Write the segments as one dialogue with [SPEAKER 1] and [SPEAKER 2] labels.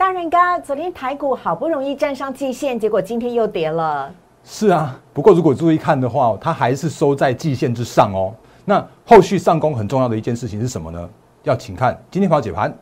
[SPEAKER 1] 大人哥，昨天台股好不容易站上季线，结果今天又跌了。
[SPEAKER 2] 是啊，不过如果注意看的话，它还是收在季线之上哦。那后续上攻很重要的一件事情是什么呢？要请看今天跑解盘。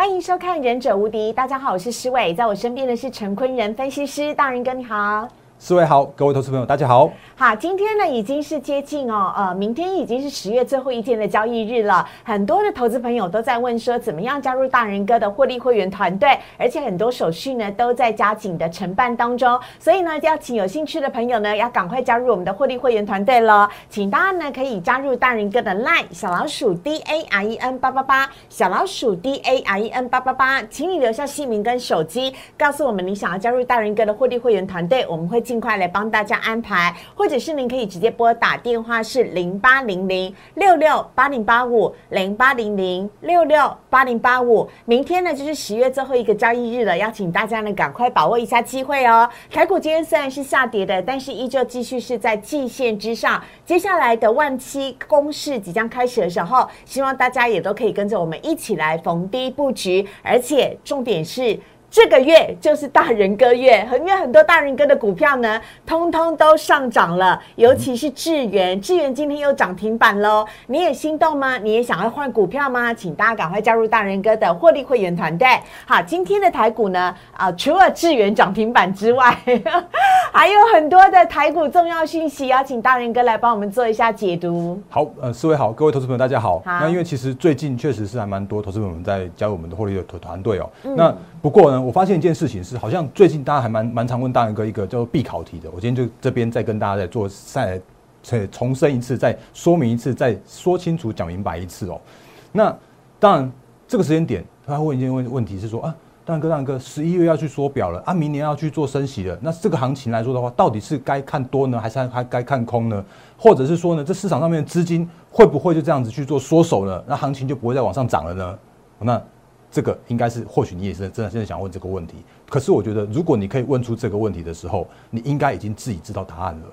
[SPEAKER 1] 欢迎收看《忍者无敌》，大家好，我是施伟，在我身边的是陈坤仁分析师，大人哥你好。
[SPEAKER 2] 四位好，各位投资朋友，大家好。
[SPEAKER 1] 好，今天呢已经是接近哦，呃，明天已经是十月最后一天的交易日了。很多的投资朋友都在问说，怎么样加入大人哥的获利会员团队？而且很多手续呢都在加紧的承办当中。所以呢，要请有兴趣的朋友呢，要赶快加入我们的获利会员团队了。请大家呢可以加入大人哥的 LINE 小老鼠 D A R E N 八八八，小老鼠 D A R E N 八八八，请你留下姓名跟手机，告诉我们你想要加入大人哥的获利会员团队，我们会尽快来帮大家。安排，或者是您可以直接拨打电话是零八零零六六八零八五零八零零六六八零八五。明天呢就是十月最后一个交易日了，邀请大家呢赶快把握一下机会哦。台股今天虽然是下跌的，但是依旧继续是在季线之上。接下来的万期攻势即将开始的时候，希望大家也都可以跟着我们一起来逢低布局，而且重点是。这个月就是大人哥月，因为很多大人哥的股票呢，通通都上涨了，尤其是智源，智源今天又涨停板喽，你也心动吗？你也想要换股票吗？请大家赶快加入大人哥的获利会员团队。好，今天的台股呢，啊，除了智源涨停板之外，还有很多的台股重要讯息，邀请大人哥来帮我们做一下解读。
[SPEAKER 2] 好，呃，四位好，各位投资朋友大家好。那因为其实最近确实是还蛮多投资朋友们在加入我们的获利的团团队哦。那不过呢。我发现一件事情是，好像最近大家还蛮蛮常问大仁哥一个叫做必考题的。我今天就这边再跟大家再做再再重申一次，再说明一次，再说清楚讲明白一次哦。那当然这个时间点，他问一件问问题是说啊，大仁哥大仁哥，十一月要去缩表了啊，明年要去做升息了。那这个行情来说的话，到底是该看多呢，还是还该看空呢？或者是说呢，这市场上面的资金会不会就这样子去做缩手呢？那行情就不会再往上涨了呢？那？这个应该是，或许你也是真的现在想问这个问题。可是我觉得，如果你可以问出这个问题的时候，你应该已经自己知道答案了。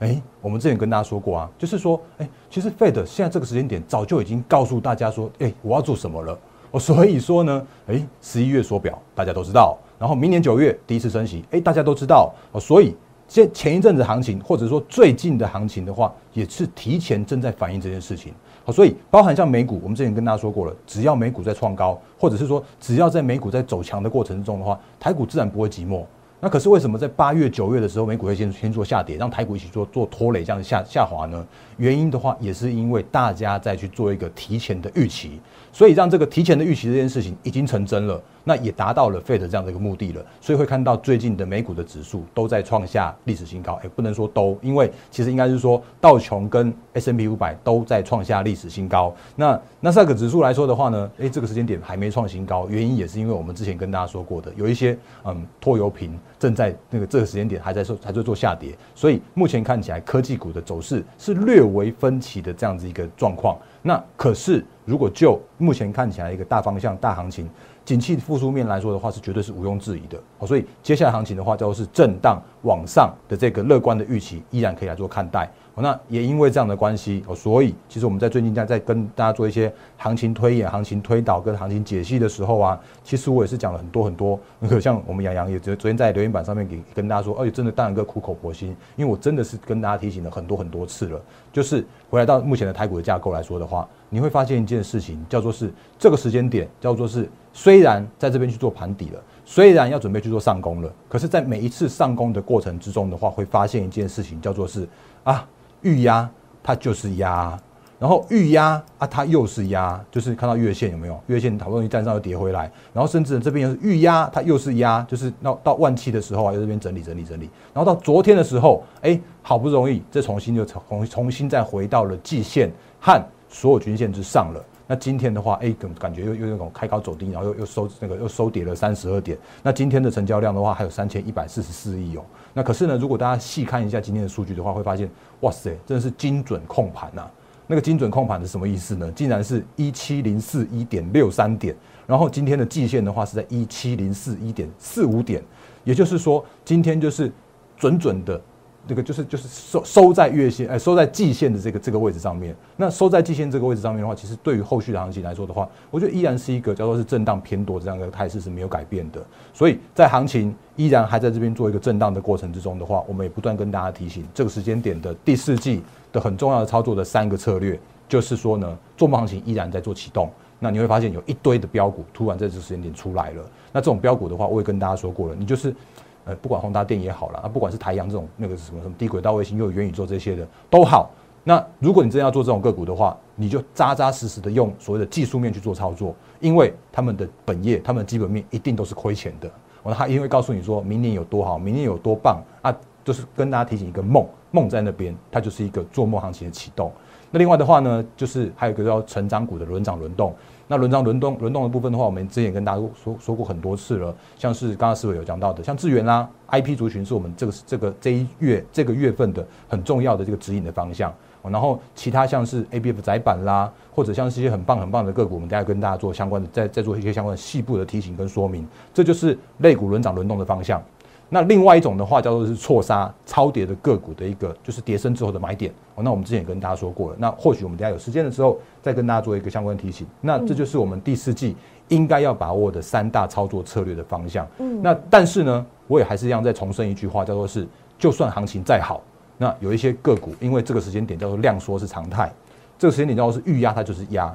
[SPEAKER 2] 哎，我们之前跟大家说过啊，就是说，哎，其实 Fed 现在这个时间点早就已经告诉大家说，哎，我要做什么了。哦，所以说呢，哎，十一月缩表大家都知道，然后明年九月第一次升息，哎，大家都知道。哦，所以现前一阵子行情，或者说最近的行情的话，也是提前正在反映这件事情。好，所以包含像美股，我们之前跟大家说过了，只要美股在创高，或者是说只要在美股在走强的过程中的话，台股自然不会寂寞。那可是为什么在八月、九月的时候，美股会先先做下跌，让台股一起做做拖累，这样下下滑呢？原因的话，也是因为大家在去做一个提前的预期，所以让这个提前的预期这件事情已经成真了。那也达到了 Fed 这样的一个目的了，所以会看到最近的美股的指数都在创下历史新高。哎，不能说都，因为其实应该是说道琼跟 S M P 五百都在创下历史新高。那那这个指数来说的话呢，哎，这个时间点还没创新高，原因也是因为我们之前跟大家说过的，有一些嗯拖油瓶正在那个这个时间点还在做还在做下跌，所以目前看起来科技股的走势是略微分歧的这样子一个状况。那可是如果就目前看起来一个大方向大行情。景气复苏面来说的话，是绝对是毋庸置疑的。好，所以接下来行情的话，就是震荡往上的这个乐观的预期，依然可以来做看待。那也因为这样的关系，哦，所以其实我们在最近在在跟大家做一些行情推演、行情推导跟行情解析的时候啊，其实我也是讲了很多很多。那个像我们杨洋也昨昨天在留言板上面给跟大家说，而且真的当然个苦口婆心，因为我真的是跟大家提醒了很多很多次了。就是回来到目前的台股的架构来说的话，你会发现一件事情，叫做是这个时间点，叫做是。虽然在这边去做盘底了，虽然要准备去做上攻了，可是，在每一次上攻的过程之中的话，会发现一件事情，叫做是啊，预压它就是压，然后预压啊，它又是压，就是看到月线有没有？月线好不容易站上又跌回来，然后甚至这边又是预压，它又是压，就是到到万七的时候啊，又这边整理整理整理，然后到昨天的时候，哎，好不容易这重新就重重新再回到了季线和所有均线之上了。那今天的话，哎，感感觉又又那种开高走低，然后又又收那个又收跌了三十二点。那今天的成交量的话，还有三千一百四十四亿哦。那可是呢，如果大家细看一下今天的数据的话，会发现，哇塞，真的是精准控盘呐！那个精准控盘是什么意思呢？竟然是一七零四一点六三点，然后今天的季线的话是在一七零四一点四五点，也就是说，今天就是准准的。这个就是就是收收在月线，哎，收在季线的这个这个位置上面。那收在季线这个位置上面的话，其实对于后续的行情来说的话，我觉得依然是一个叫做是震荡偏多这样的态势是没有改变的。所以在行情依然还在这边做一个震荡的过程之中的话，我们也不断跟大家提醒，这个时间点的第四季的很重要的操作的三个策略，就是说呢，做梦行情依然在做启动。那你会发现有一堆的标股突然在这个时间点出来了。那这种标股的话，我也跟大家说过了，你就是。呃，不管宏达电也好了，啊，不管是台阳这种那个什么什么低轨道卫星又有元宇宙这些的都好。那如果你真要做这种个股的话，你就扎扎实实的用所谓的技术面去做操作，因为他们的本业、他们的基本面一定都是亏钱的。我他因为告诉你说明年有多好，明年有多棒啊，就是跟大家提醒一个梦，梦在那边，它就是一个做梦行情的启动。那另外的话呢，就是还有一个叫成长股的轮涨轮动。那轮涨轮动轮动的部分的话，我们之前跟大家说说过很多次了，像是刚刚思伟有讲到的，像智源啦，IP 族群是我们这个这个这一月这个月份的很重要的这个指引的方向。然后其他像是 ABF 窄板啦，或者像是一些很棒很棒的个股，我们大家跟大家做相关的，再再做一些相关的细部的提醒跟说明。这就是类股轮涨轮动的方向。那另外一种的话，叫做是错杀超跌的个股的一个，就是跌升之后的买点哦。那我们之前也跟大家说过了，那或许我们等下有时间的时候再跟大家做一个相关提醒。那这就是我们第四季应该要把握的三大操作策略的方向。嗯，那但是呢，我也还是一样再重申一句话，叫做是，就算行情再好，那有一些个股，因为这个时间点叫做量缩是常态，这个时间点叫做是预压，它就是压，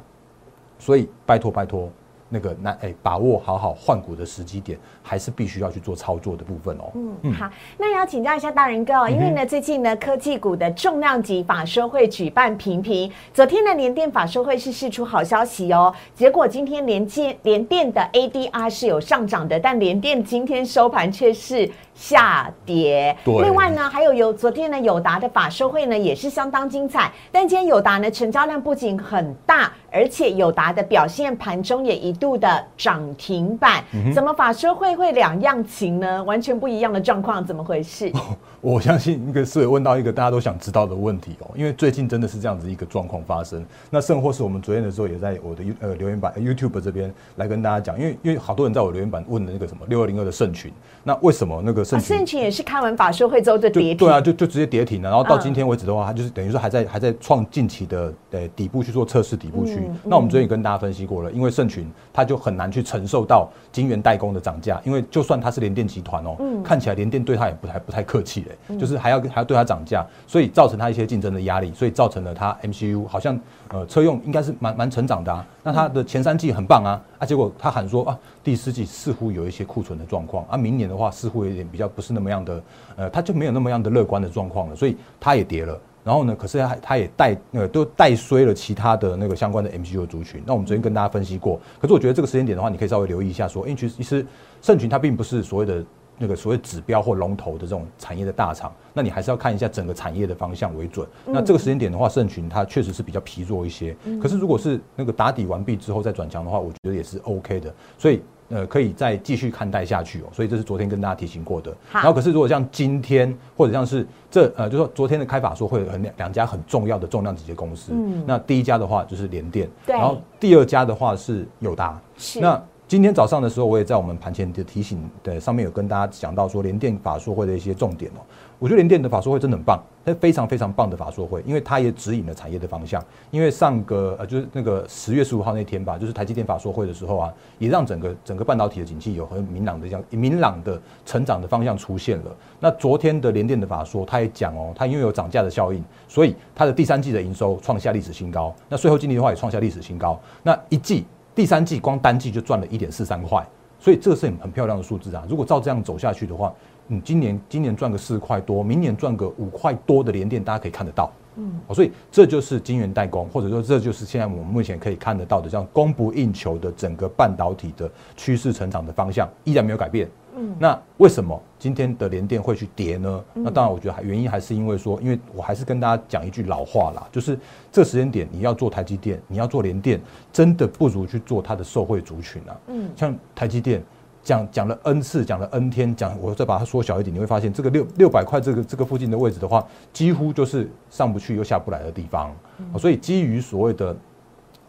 [SPEAKER 2] 所以拜托拜托。那个那哎，把握好好换股的时机点，还是必须要去做操作的部分哦。
[SPEAKER 1] 嗯，好，那也要请教一下大人哥哦，因为呢，最近呢，科技股的重量级法说会举办频频，昨天的联电法说会是释出好消息哦，结果今天联电联电的 ADR 是有上涨的，但联电今天收盘却是。下跌。另外呢，还有有昨天呢，友达的法收会呢也是相当精彩。但今天友达呢，成交量不仅很大，而且友达的表现盘中也一度的涨停板。怎么法说会会两样情呢？完全不一样的状况，怎么回事？
[SPEAKER 2] 我相信一个是问到一个大家都想知道的问题哦，因为最近真的是这样子一个状况发生。那甚或是我们昨天的时候也在我的呃留言板 YouTube 这边来跟大家讲，因为因为好多人在我留言板问的那个什么六二零二的圣群，那为什么那个
[SPEAKER 1] 圣群也是开完法说会之后就跌停？
[SPEAKER 2] 对啊，就就直接跌停了。然后到今天为止的话，它就是等于说还在还在创近期的呃底部去做测试底部区。那我们昨天也跟大家分析过了，因为圣群它就很难去承受到晶圆代工的涨价，因为就算它是联电集团哦，看起来联电对它也不太不太客气嘞，就是。还要还要对它涨价，所以造成它一些竞争的压力，所以造成了它 MCU 好像呃车用应该是蛮蛮成长的啊。那它的前三季很棒啊，啊结果他喊说啊第四季似乎有一些库存的状况啊，明年的话似乎有点比较不是那么样的呃，他就没有那么样的乐观的状况了，所以它也跌了。然后呢，可是它它也带呃都带衰了其他的那个相关的 MCU 族群。那我们昨天跟大家分析过，可是我觉得这个时间点的话，你可以稍微留意一下，说因为其实盛群它并不是所谓的。那个所谓指标或龙头的这种产业的大厂，那你还是要看一下整个产业的方向为准。那这个时间点的话，盛群它确实是比较疲弱一些。可是如果是那个打底完毕之后再转强的话，我觉得也是 OK 的。所以呃，可以再继续看待下去哦。所以这是昨天跟大家提醒过的。然后可是如果像今天或者像是这呃，就说昨天的开法说会很两家很重要的重量级的公司。嗯。那第一家的话就是联电，然后第二家的话是友达。
[SPEAKER 1] 是。
[SPEAKER 2] 那今天早上的时候，我也在我们盘前的提醒的上面有跟大家讲到说，联电法说会的一些重点哦。我觉得联电的法说会真的很棒，它非常非常棒的法说会，因为它也指引了产业的方向。因为上个呃就是那个十月十五号那天吧，就是台积电法说会的时候啊，也让整个整个半导体的景气有很明朗的这样明朗的成长的方向出现了。那昨天的联电的法说，他也讲哦，它因为有涨价的效应，所以它的第三季的营收创下历史新高，那税后净利的话也创下历史新高，那一季。第三季光单季就赚了一点四三块，所以这个是很很漂亮的数字啊！如果照这样走下去的话，你，今年今年赚个四块多，明年赚个五块多的连电，大家可以看得到，嗯，所以这就是晶圆代工，或者说这就是现在我们目前可以看得到的，这样供不应求的整个半导体的趋势成长的方向依然没有改变。嗯，那为什么今天的联电会去跌呢？那当然，我觉得原因还是因为说，因为我还是跟大家讲一句老话啦，就是这时间点你要做台积电，你要做联电，真的不如去做它的受惠族群啊。嗯，像台积电讲讲了 N 次，讲了 N 天，讲我再把它缩小一点，你会发现这个六六百块这个这个附近的位置的话，几乎就是上不去又下不来的地方。所以基于所谓的。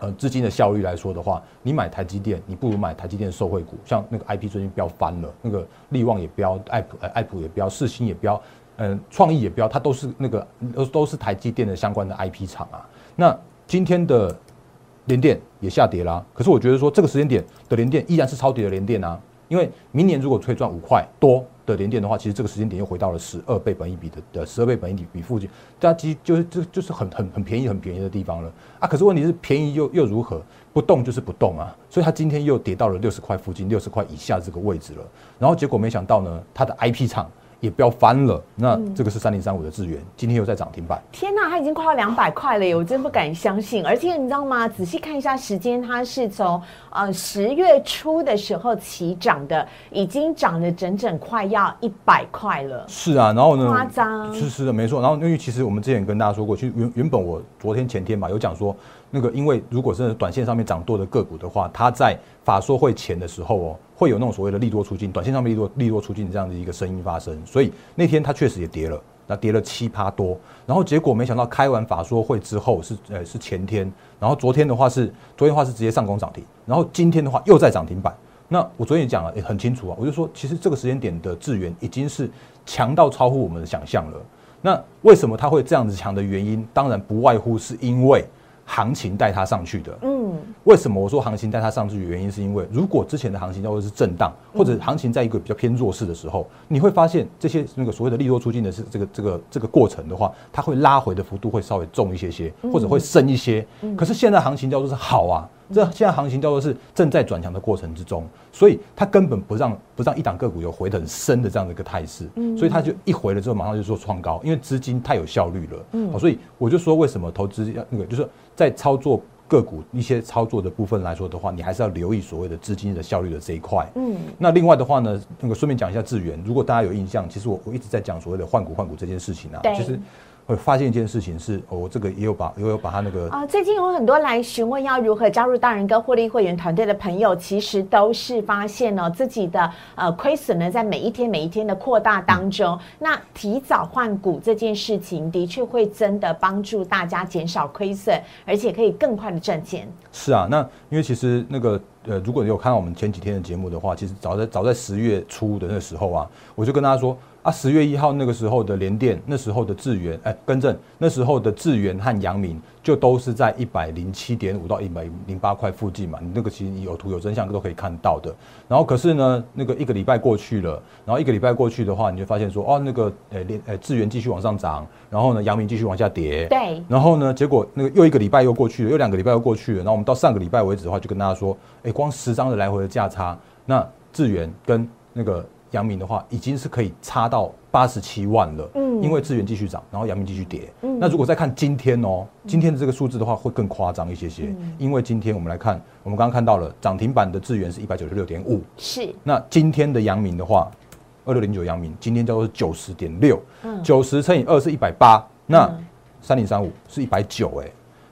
[SPEAKER 2] 呃，资金的效率来说的话，你买台积电，你不如买台积电受惠股，像那个 IP 最近飙翻了，那个力旺也飙，爱普爱普也飙，世星也飙，嗯，创意也飙，它都是那个都都是台积电的相关的 IP 厂啊。那今天的联电也下跌啦，可是我觉得说这个时间点的联电依然是超跌的联电啊，因为明年如果可以赚五块多。的连电的话，其实这个时间点又回到了十二倍本一比的的十二倍本一比比附近，大家其实就是就就是很很很便宜很便宜的地方了啊！可是问题是便宜又又如何？不动就是不动啊！所以它今天又跌到了六十块附近，六十块以下这个位置了。然后结果没想到呢，它的 IP 厂。也飙翻了，那这个是三零三五的资源，今天又在涨停板。
[SPEAKER 1] 天哪，它已经快要两百块了，我真不敢相信。而且你知道吗？仔细看一下时间，它是从呃十月初的时候起涨的，已经涨了整整快要一百块了。
[SPEAKER 2] 是啊，然后呢？
[SPEAKER 1] 夸张。
[SPEAKER 2] 是是的，没错。然后因为其实我们之前跟大家说过，其实原原本我昨天前天嘛有讲说。那个，因为如果是短线上面涨多的个股的话，它在法说会前的时候哦，会有那种所谓的利多出尽，短线上面利多利多出尽这样的一个声音发生，所以那天它确实也跌了，那跌了七趴多，然后结果没想到开完法说会之后是呃是前天，然后昨天的话是昨天的话是直接上攻涨停，然后今天的话又在涨停板。那我昨天也讲了，也很清楚啊，我就说其实这个时间点的智源已经是强到超乎我们的想象了。那为什么它会这样子强的原因，当然不外乎是因为。行情带它上去的，嗯，为什么我说行情带它上去的原因，是因为如果之前的行情叫做是震荡，或者行情在一个比较偏弱势的时候，你会发现这些那个所谓的利多出尽的是这个这个这个过程的话，它会拉回的幅度会稍微重一些些，或者会深一些。可是现在行情叫做是好啊。这现在行情叫做是正在转强的过程之中，所以它根本不让不让一档个股有回得很深的这样的一个态势，所以它就一回了之后马上就做创高，因为资金太有效率了，嗯，所以我就说为什么投资要那个就是在操作个股一些操作的部分来说的话，你还是要留意所谓的资金的效率的这一块，嗯，那另外的话呢，那个顺便讲一下智源，如果大家有印象，其实我我一直在讲所谓的换股换股这件事情啊，其实。会发现一件事情是，我这个也有把也有把他那个
[SPEAKER 1] 啊，最近有很多来询问要如何加入大人哥获利会员团队的朋友，其实都是发现了自己的呃亏损呢，在每一天每一天的扩大当中。那提早换股这件事情，的确会真的帮助大家减少亏损，而且可以更快的赚钱。
[SPEAKER 2] 是啊，那因为其实那个呃，如果你有看到我们前几天的节目的话，其实早在早在十月初的那时候啊，我就跟大家说。啊，十月一号那个时候的联电，那时候的智源，哎，更正，那时候的智源和阳明就都是在一百零七点五到一百零八块附近嘛。你那个其实有图有真相都可以看到的。然后可是呢，那个一个礼拜过去了，然后一个礼拜过去的话，你就发现说，哦，那个呃联呃智源继续往上涨，然后呢阳明继续往下跌。
[SPEAKER 1] 对。
[SPEAKER 2] 然后呢，结果那个又一个礼拜又过去了，又两个礼拜又过去了。然后我们到上个礼拜为止的话，就跟大家说，哎，光十张的来回的价差，那智源跟那个。阳明的话已经是可以差到八十七万了，嗯，因为资源继续涨，然后阳明继续跌，嗯，那如果再看今天哦，今天的这个数字的话会更夸张一些些，因为今天我们来看，我们刚刚看到了涨停板的资源是一百九十六点五，
[SPEAKER 1] 是，
[SPEAKER 2] 那今天的阳明的话，二六零九阳明今天叫做九十点六，嗯，九十乘以二是一百八，那三零三五是一百九，哎。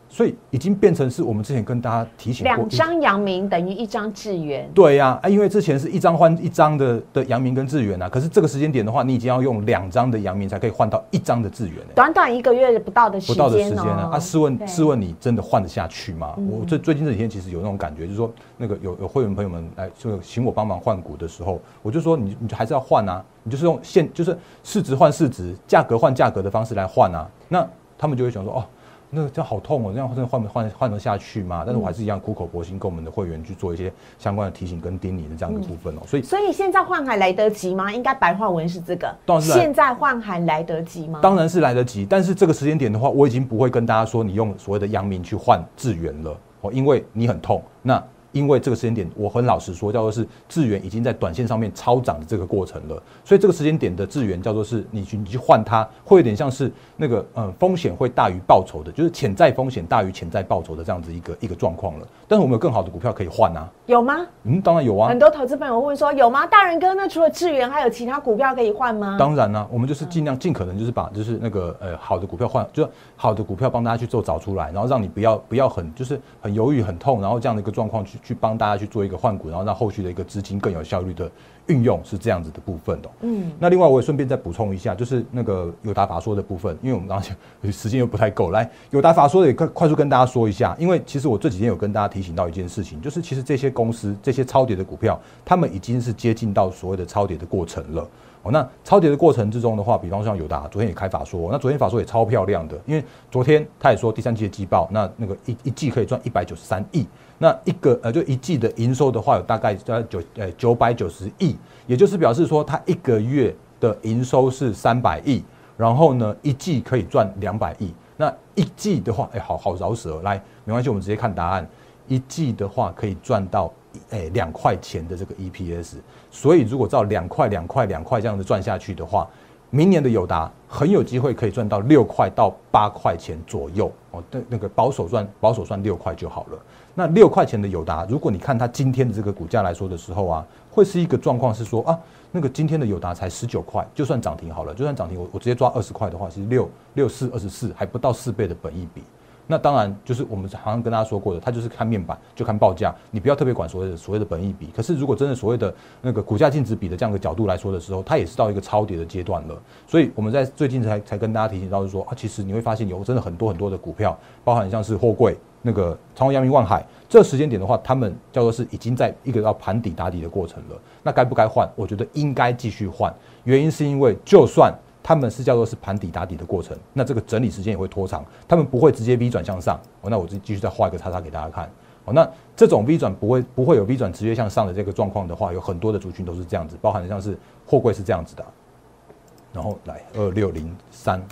[SPEAKER 2] 所以已经变成是我们之前跟大家提醒过，
[SPEAKER 1] 两张阳明等于一张智源。
[SPEAKER 2] 对呀，啊，因为之前是一张换一张的的阳明跟智源啊，可是这个时间点的话，你已经要用两张的阳明才可以换到一张的智源。
[SPEAKER 1] 短短一个月不到的时间，不到的时间
[SPEAKER 2] 啊？啊，试问试问你真的换得下去吗？我最最近这几天其实有那种感觉，就是说那个有有会员朋友们来就请我帮忙换股的时候，我就说你你还是要换啊，你就是用现就是市值换市值，价格换价格的方式来换啊，那他们就会想说哦。那这样好痛哦，这样真的换换换得下去吗？但是我还是一样苦口婆心跟我们的会员去做一些相关的提醒跟叮咛的这样的部分哦。所以，
[SPEAKER 1] 所以现在换还来得及吗？应该白话文是这个。现在换还来得及吗？
[SPEAKER 2] 当然是来得及，但是这个时间点的话，我已经不会跟大家说你用所谓的阳明去换智源了哦，因为你很痛。那因为这个时间点，我很老实说，叫做是智源已经在短线上面超涨的这个过程了，所以这个时间点的智源叫做是你去你去换它，会有点像是那个嗯风险会大于报酬的，就是潜在风险大于潜在报酬的这样子一个一个状况了。但是我们有更好的股票可以换啊？
[SPEAKER 1] 有吗？
[SPEAKER 2] 嗯，当然有啊。
[SPEAKER 1] 很多投资朋友会说有吗？大人哥，那除了智源，还有其他股票可以换吗？
[SPEAKER 2] 当然啦，我们就是尽量尽可能就是把就是那个呃好的股票换，就好的股票帮大家去做找出来，然后让你不要不要很就是很犹豫很痛，然后这样的一个状况去去帮大家去做一个换股，然后让后续的一个资金更有效率的运用，是这样子的部分的。嗯，那另外我也顺便再补充一下，就是那个有达法说的部分，因为我们刚刚时间又不太够，来有达法说的也快快速跟大家说一下，因为其实我这几天有跟大家提醒到一件事情，就是其实这些公司这些超跌的股票，他们已经是接近到所谓的超跌的过程了。哦，那超跌的过程之中的话，比方像友达，昨天也开法说，那昨天法说也超漂亮的，因为昨天他也说第三季的季报，那那个一一季可以赚一百九十三亿，那一个呃就一季的营收的话，有大概在九呃九百九十亿，也就是表示说它一个月的营收是三百亿，然后呢一季可以赚两百亿，那一季的话，哎，好好饶舌，来没关系，我们直接看答案，一季的话可以赚到。哎，两块钱的这个 EPS，所以如果照两块、两块、两块这样子赚下去的话，明年的友达很有机会可以赚到六块到八块钱左右哦。那那个保守赚保守赚六块就好了。那六块钱的友达，如果你看它今天的这个股价来说的时候啊，会是一个状况是说啊，那个今天的友达才十九块，就算涨停好了，就算涨停，我我直接抓二十块的话，其实六六四二十四还不到四倍的本益比。那当然就是我们好像跟大家说过的，它就是看面板，就看报价，你不要特别管所谓的所谓的本益比。可是如果真的所谓的那个股价净值比的这样的角度来说的时候，它也是到一个超跌的阶段了。所以我们在最近才才跟大家提醒到，是说啊，其实你会发现有真的很多很多的股票，包含像是货柜、那个长虹、阳明、万海，这时间点的话，他们叫做是已经在一个要盘底打底的过程了。那该不该换？我觉得应该继续换。原因是因为就算他们是叫做是盘底打底的过程，那这个整理时间也会拖长，他们不会直接 V 转向上。哦，那我就继续再画一个叉叉给大家看。哦，那这种 V 转不会不会有 V 转直接向上的这个状况的话，有很多的族群都是这样子，包含像是货柜是这样子的，然后来二六零三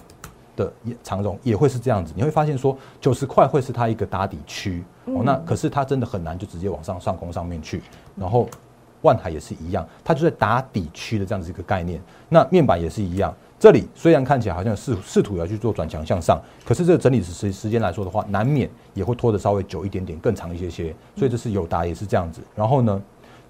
[SPEAKER 2] 的长荣也会是这样子，你会发现说九十块会是它一个打底区。哦，那可是它真的很难就直接往上上攻上面去，然后万海也是一样，它就在打底区的这样子一个概念。那面板也是一样。这里虽然看起来好像试试图要去做转强向上，可是这个整理时时间来说的话，难免也会拖得稍微久一点点，更长一些些。所以这是友达也是这样子。然后呢，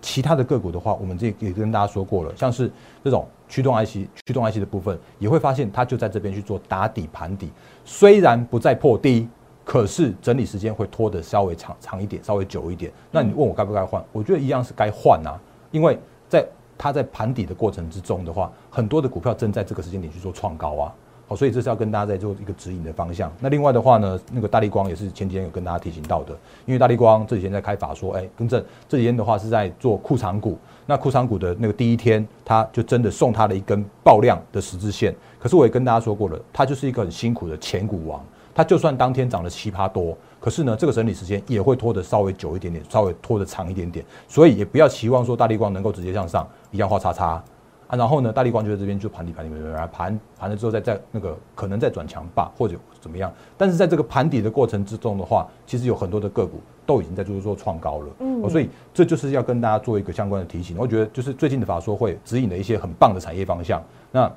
[SPEAKER 2] 其他的个股的话，我们这也跟大家说过了，像是这种驱动 IC、驱动 IC 的部分，也会发现它就在这边去做打底盘底，虽然不再破低，可是整理时间会拖得稍微长长一点，稍微久一点。那你问我该不该换？我觉得一样是该换啊，因为在。它在盘底的过程之中的话，很多的股票正在这个时间点去做创高啊，好，所以这是要跟大家在做一个指引的方向。那另外的话呢，那个大力光也是前几天有跟大家提醒到的，因为大力光这几天在开法说，哎，更正这几天的话是在做库藏股，那库藏股的那个第一天，他就真的送他了一根爆量的十字线。可是我也跟大家说过了，他就是一个很辛苦的前股王，他就算当天涨了七趴多。可是呢，这个整理时间也会拖得稍微久一点点，稍微拖得长一点点，所以也不要期望说大力光能够直接向上，一样画叉叉啊。然后呢，大力光就在这边就盘底盘底盘盘盘了之后，再再那个可能再转强吧，或者怎么样。但是在这个盘底的过程之中的话，其实有很多的个股都已经在就是做创高了。嗯，所以这就是要跟大家做一个相关的提醒。我觉得就是最近的法说会指引了一些很棒的产业方向。那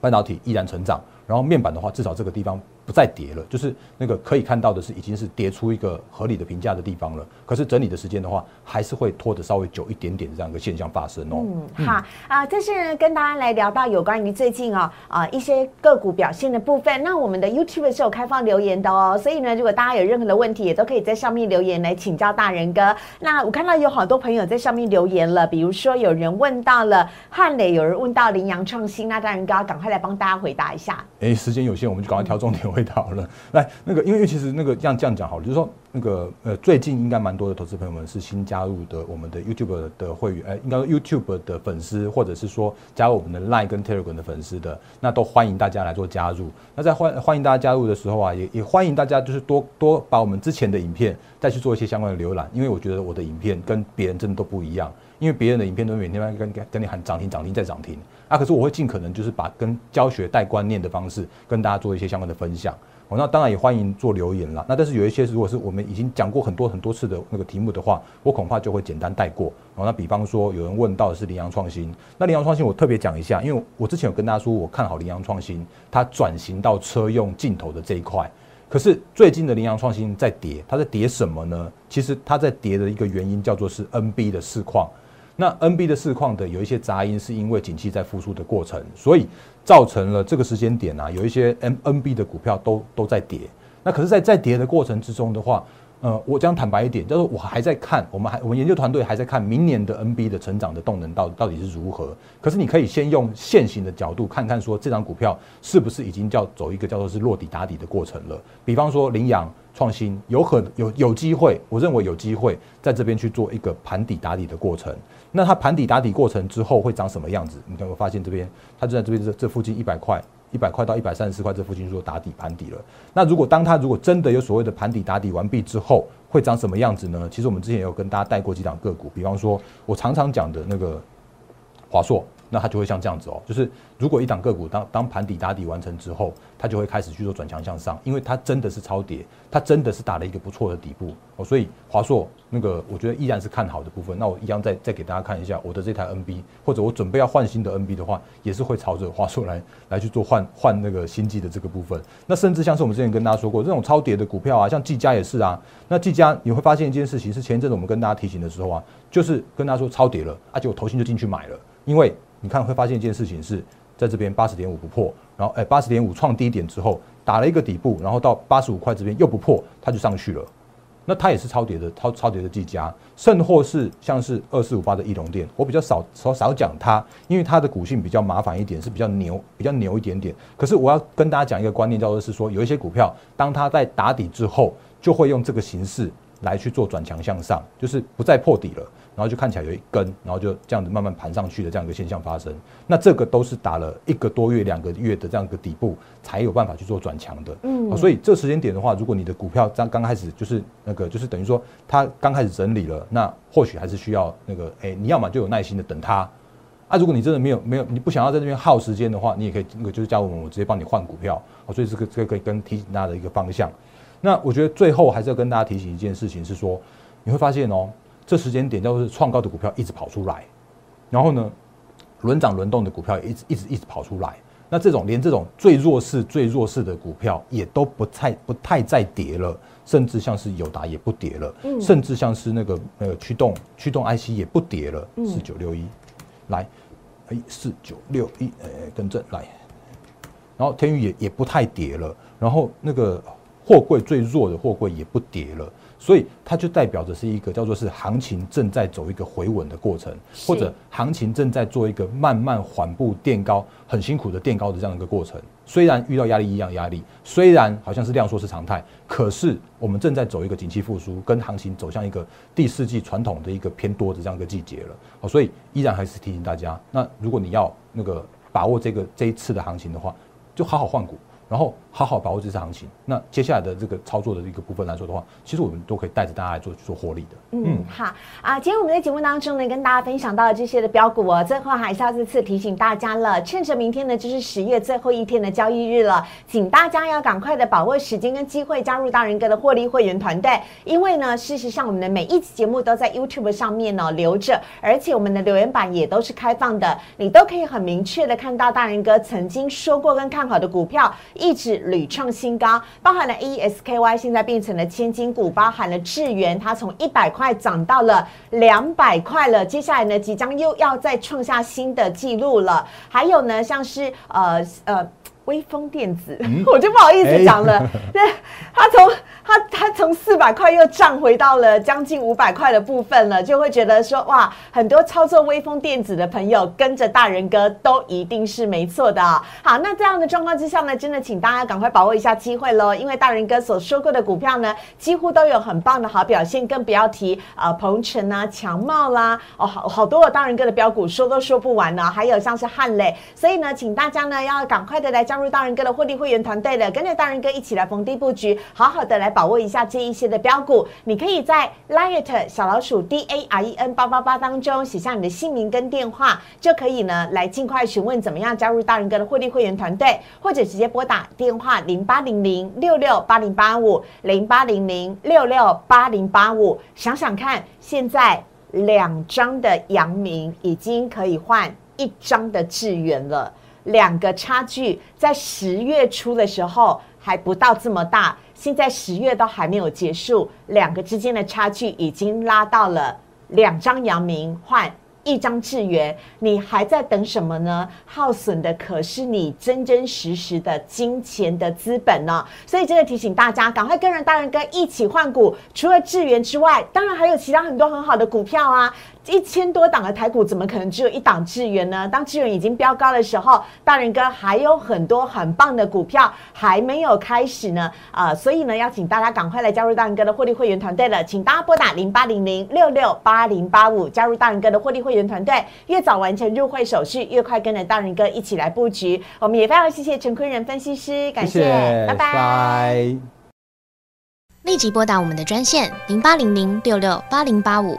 [SPEAKER 2] 半导体依然成长，然后面板的话，至少这个地方。不再跌了，就是那个可以看到的是，已经是跌出一个合理的评价的地方了。可是整理的时间的话，还是会拖得稍微久一点点这样一个现象发生哦。
[SPEAKER 1] 嗯，好啊，这是跟大家来聊到有关于最近啊啊一些个股表现的部分。那我们的 YouTube 是有开放留言的哦，所以呢，如果大家有任何的问题，也都可以在上面留言来请教大人哥。那我看到有好多朋友在上面留言了，比如说有人问到了汉磊，有人问到羚羊创新，那大人哥赶快来帮大家回答一下。
[SPEAKER 2] 哎，时间有限，我们就赶快挑重点。好了，来那个，因为其实那个这样这样讲好了，就是说那个呃，最近应该蛮多的投资朋友们是新加入的我们的 YouTube 的会员，呃，应该说 YouTube 的粉丝，或者是说加入我们的 Line 跟 Telegram 的粉丝的，那都欢迎大家来做加入。那在欢欢迎大家加入的时候啊，也也欢迎大家就是多多把我们之前的影片再去做一些相关的浏览，因为我觉得我的影片跟别人真的都不一样，因为别人的影片都每天跟跟跟你喊涨停涨停再涨停。啊，可是我会尽可能就是把跟教学带观念的方式跟大家做一些相关的分享。哦，那当然也欢迎做留言啦。那但是有一些如果是我们已经讲过很多很多次的那个题目的话，我恐怕就会简单带过。哦，那比方说有人问到的是羚羊创新，那羚羊创新我特别讲一下，因为我之前有跟大家说我看好羚羊创新，它转型到车用镜头的这一块。可是最近的羚羊创新在跌，它在跌什么呢？其实它在跌的一个原因叫做是 NB 的市况。那 NB 的市况的有一些杂音，是因为景气在复苏的过程，所以造成了这个时间点啊，有一些 NNB 的股票都都在跌。那可是，在在跌的过程之中的话，呃，我讲坦白一点，就是我还在看，我们还我们研究团队还在看明年的 NB 的成长的动能到到底是如何。可是你可以先用现行的角度看看，说这张股票是不是已经叫走一个叫做是落底打底的过程了。比方说羚羊。创新有可有有机会，我认为有机会在这边去做一个盘底打底的过程。那它盘底打底过程之后会长什么样子？你有没有发现这边它就在这边这这附近一百块，一百块到一百三十四块这附近做打底盘底了。那如果当它如果真的有所谓的盘底打底完毕之后，会长什么样子呢？其实我们之前也有跟大家带过几档个股，比方说我常常讲的那个华硕。那它就会像这样子哦，就是如果一档个股当当盘底打底完成之后，它就会开始去做转强向上，因为它真的是超跌，它真的是打了一个不错的底部哦，所以华硕那个我觉得依然是看好的部分。那我一样再再给大家看一下我的这台 NB，或者我准备要换新的 NB 的话，也是会朝着华硕来来去做换换那个新机的这个部分。那甚至像是我们之前跟大家说过，这种超跌的股票啊，像技嘉也是啊。那技嘉你会发现一件事情，是前一阵子我们跟大家提醒的时候啊，就是跟大家说超跌了，而且我投信就进去买了，因为。你看会发现一件事情是，在这边八十点五不破，然后哎八十点五创低点之后打了一个底部，然后到八十五块这边又不破，它就上去了。那它也是超跌的，超超跌的技嘉，甚或是像是二四五八的翼龙店，我比较少少少讲它，因为它的股性比较麻烦一点，是比较牛，比较牛一点点。可是我要跟大家讲一个观念，叫做是说，有一些股票，当它在打底之后，就会用这个形式来去做转强向上，就是不再破底了。然后就看起来有一根，然后就这样子慢慢盘上去的这样一个现象发生。那这个都是打了一个多月、两个月的这样一个底部，才有办法去做转强的。嗯，所以这时间点的话，如果你的股票刚刚开始就是那个，就是等于说它刚开始整理了，那或许还是需要那个，哎，你要么就有耐心的等它。啊，如果你真的没有没有，你不想要在这边耗时间的话，你也可以那个就是加我们，我直接帮你换股票。哦，所以这个这个可以跟提醒大家的一个方向。那我觉得最后还是要跟大家提醒一件事情，是说你会发现哦。这时间点，就是创高的股票一直跑出来，然后呢，轮涨轮动的股票也一直一直一直跑出来。那这种连这种最弱势、最弱势的股票也都不太不太再跌了，甚至像是友达也不跌了，甚至像是那个呃驱动驱动 IC 也不跌了。四九六一，来，哎，四九六一，哎，更正来，然后天宇也也不太跌了，然后那个货柜最弱的货柜也不跌了。所以它就代表着是一个叫做是行情正在走一个回稳的过程，或者行情正在做一个慢慢缓步垫高、很辛苦的垫高的这样一个过程。虽然遇到压力一样压力，虽然好像是量缩是常态，可是我们正在走一个景气复苏，跟行情走向一个第四季传统的一个偏多的这样一个季节了。好，所以依然还是提醒大家，那如果你要那个把握这个这一次的行情的话，就好好换股。然后好好把握这次行情。那接下来的这个操作的一个部分来说的话，其实我们都可以带着大家来做做获利的。
[SPEAKER 1] 嗯，好啊。今天我们在节目当中呢，跟大家分享到的这些的标股哦，最后还是要再次提醒大家了，趁着明天呢就是十月最后一天的交易日了，请大家要赶快的把握时间跟机会，加入大人哥的获利会员团队。因为呢，事实上我们的每一期节目都在 YouTube 上面呢留着，而且我们的留言板也都是开放的，你都可以很明确的看到大人哥曾经说过跟看好的股票。一直屡创新高，包含了 ESKY 现在变成了千金股，包含了智源，它从一百块涨到了两百块了，接下来呢，即将又要再创下新的纪录了。还有呢，像是呃呃。微风电子，我就不好意思讲了。对，它从它它从四百块又涨回到了将近五百块的部分了，就会觉得说哇，很多操作微风电子的朋友跟着大人哥都一定是没错的。好，那这样的状况之下呢，真的请大家赶快把握一下机会喽，因为大人哥所说过的股票呢，几乎都有很棒的好表现，更不要提啊鹏程啊、强茂啦，哦好好多大人哥的标股说都说不完呢，还有像是汉磊，所以呢，请大家呢要赶快的来加入。大人哥的获利会员团队了，跟着大人哥一起来逢低布局，好好的来把把握一下这一些的标股，你可以在 liet 小老鼠 d a r e n 八八八当中写下你的姓名跟电话，就可以呢来尽快询问怎么样加入大人哥的获利会员团队，或者直接拨打电话零八零零六六八零八五零八零零六六八零八五。想想看，现在两张的阳明已经可以换一张的智源了。两个差距在十月初的时候还不到这么大，现在十月都还没有结束，两个之间的差距已经拉到了两张阳明换一张智源，你还在等什么呢？耗损的可是你真真实实的金钱的资本呢，所以真的提醒大家，赶快跟着大人哥一起换股，除了智源之外，当然还有其他很多很好的股票啊。一千多档的台股，怎么可能只有一档智源呢？当智源已经飙高的时候，大人哥还有很多很棒的股票还没有开始呢。啊，所以呢，要请大家赶快来加入大人哥的获利会员团队了。请大家拨打零八零零六六八零八五，加入大人哥的获利会员团队。越早完成入会手续，越快跟着大人哥一起来布局。我们也非常谢谢陈坤仁分析师，感谢，拜拜。
[SPEAKER 3] 立即拨打我们的专线零八零零六六八零八五。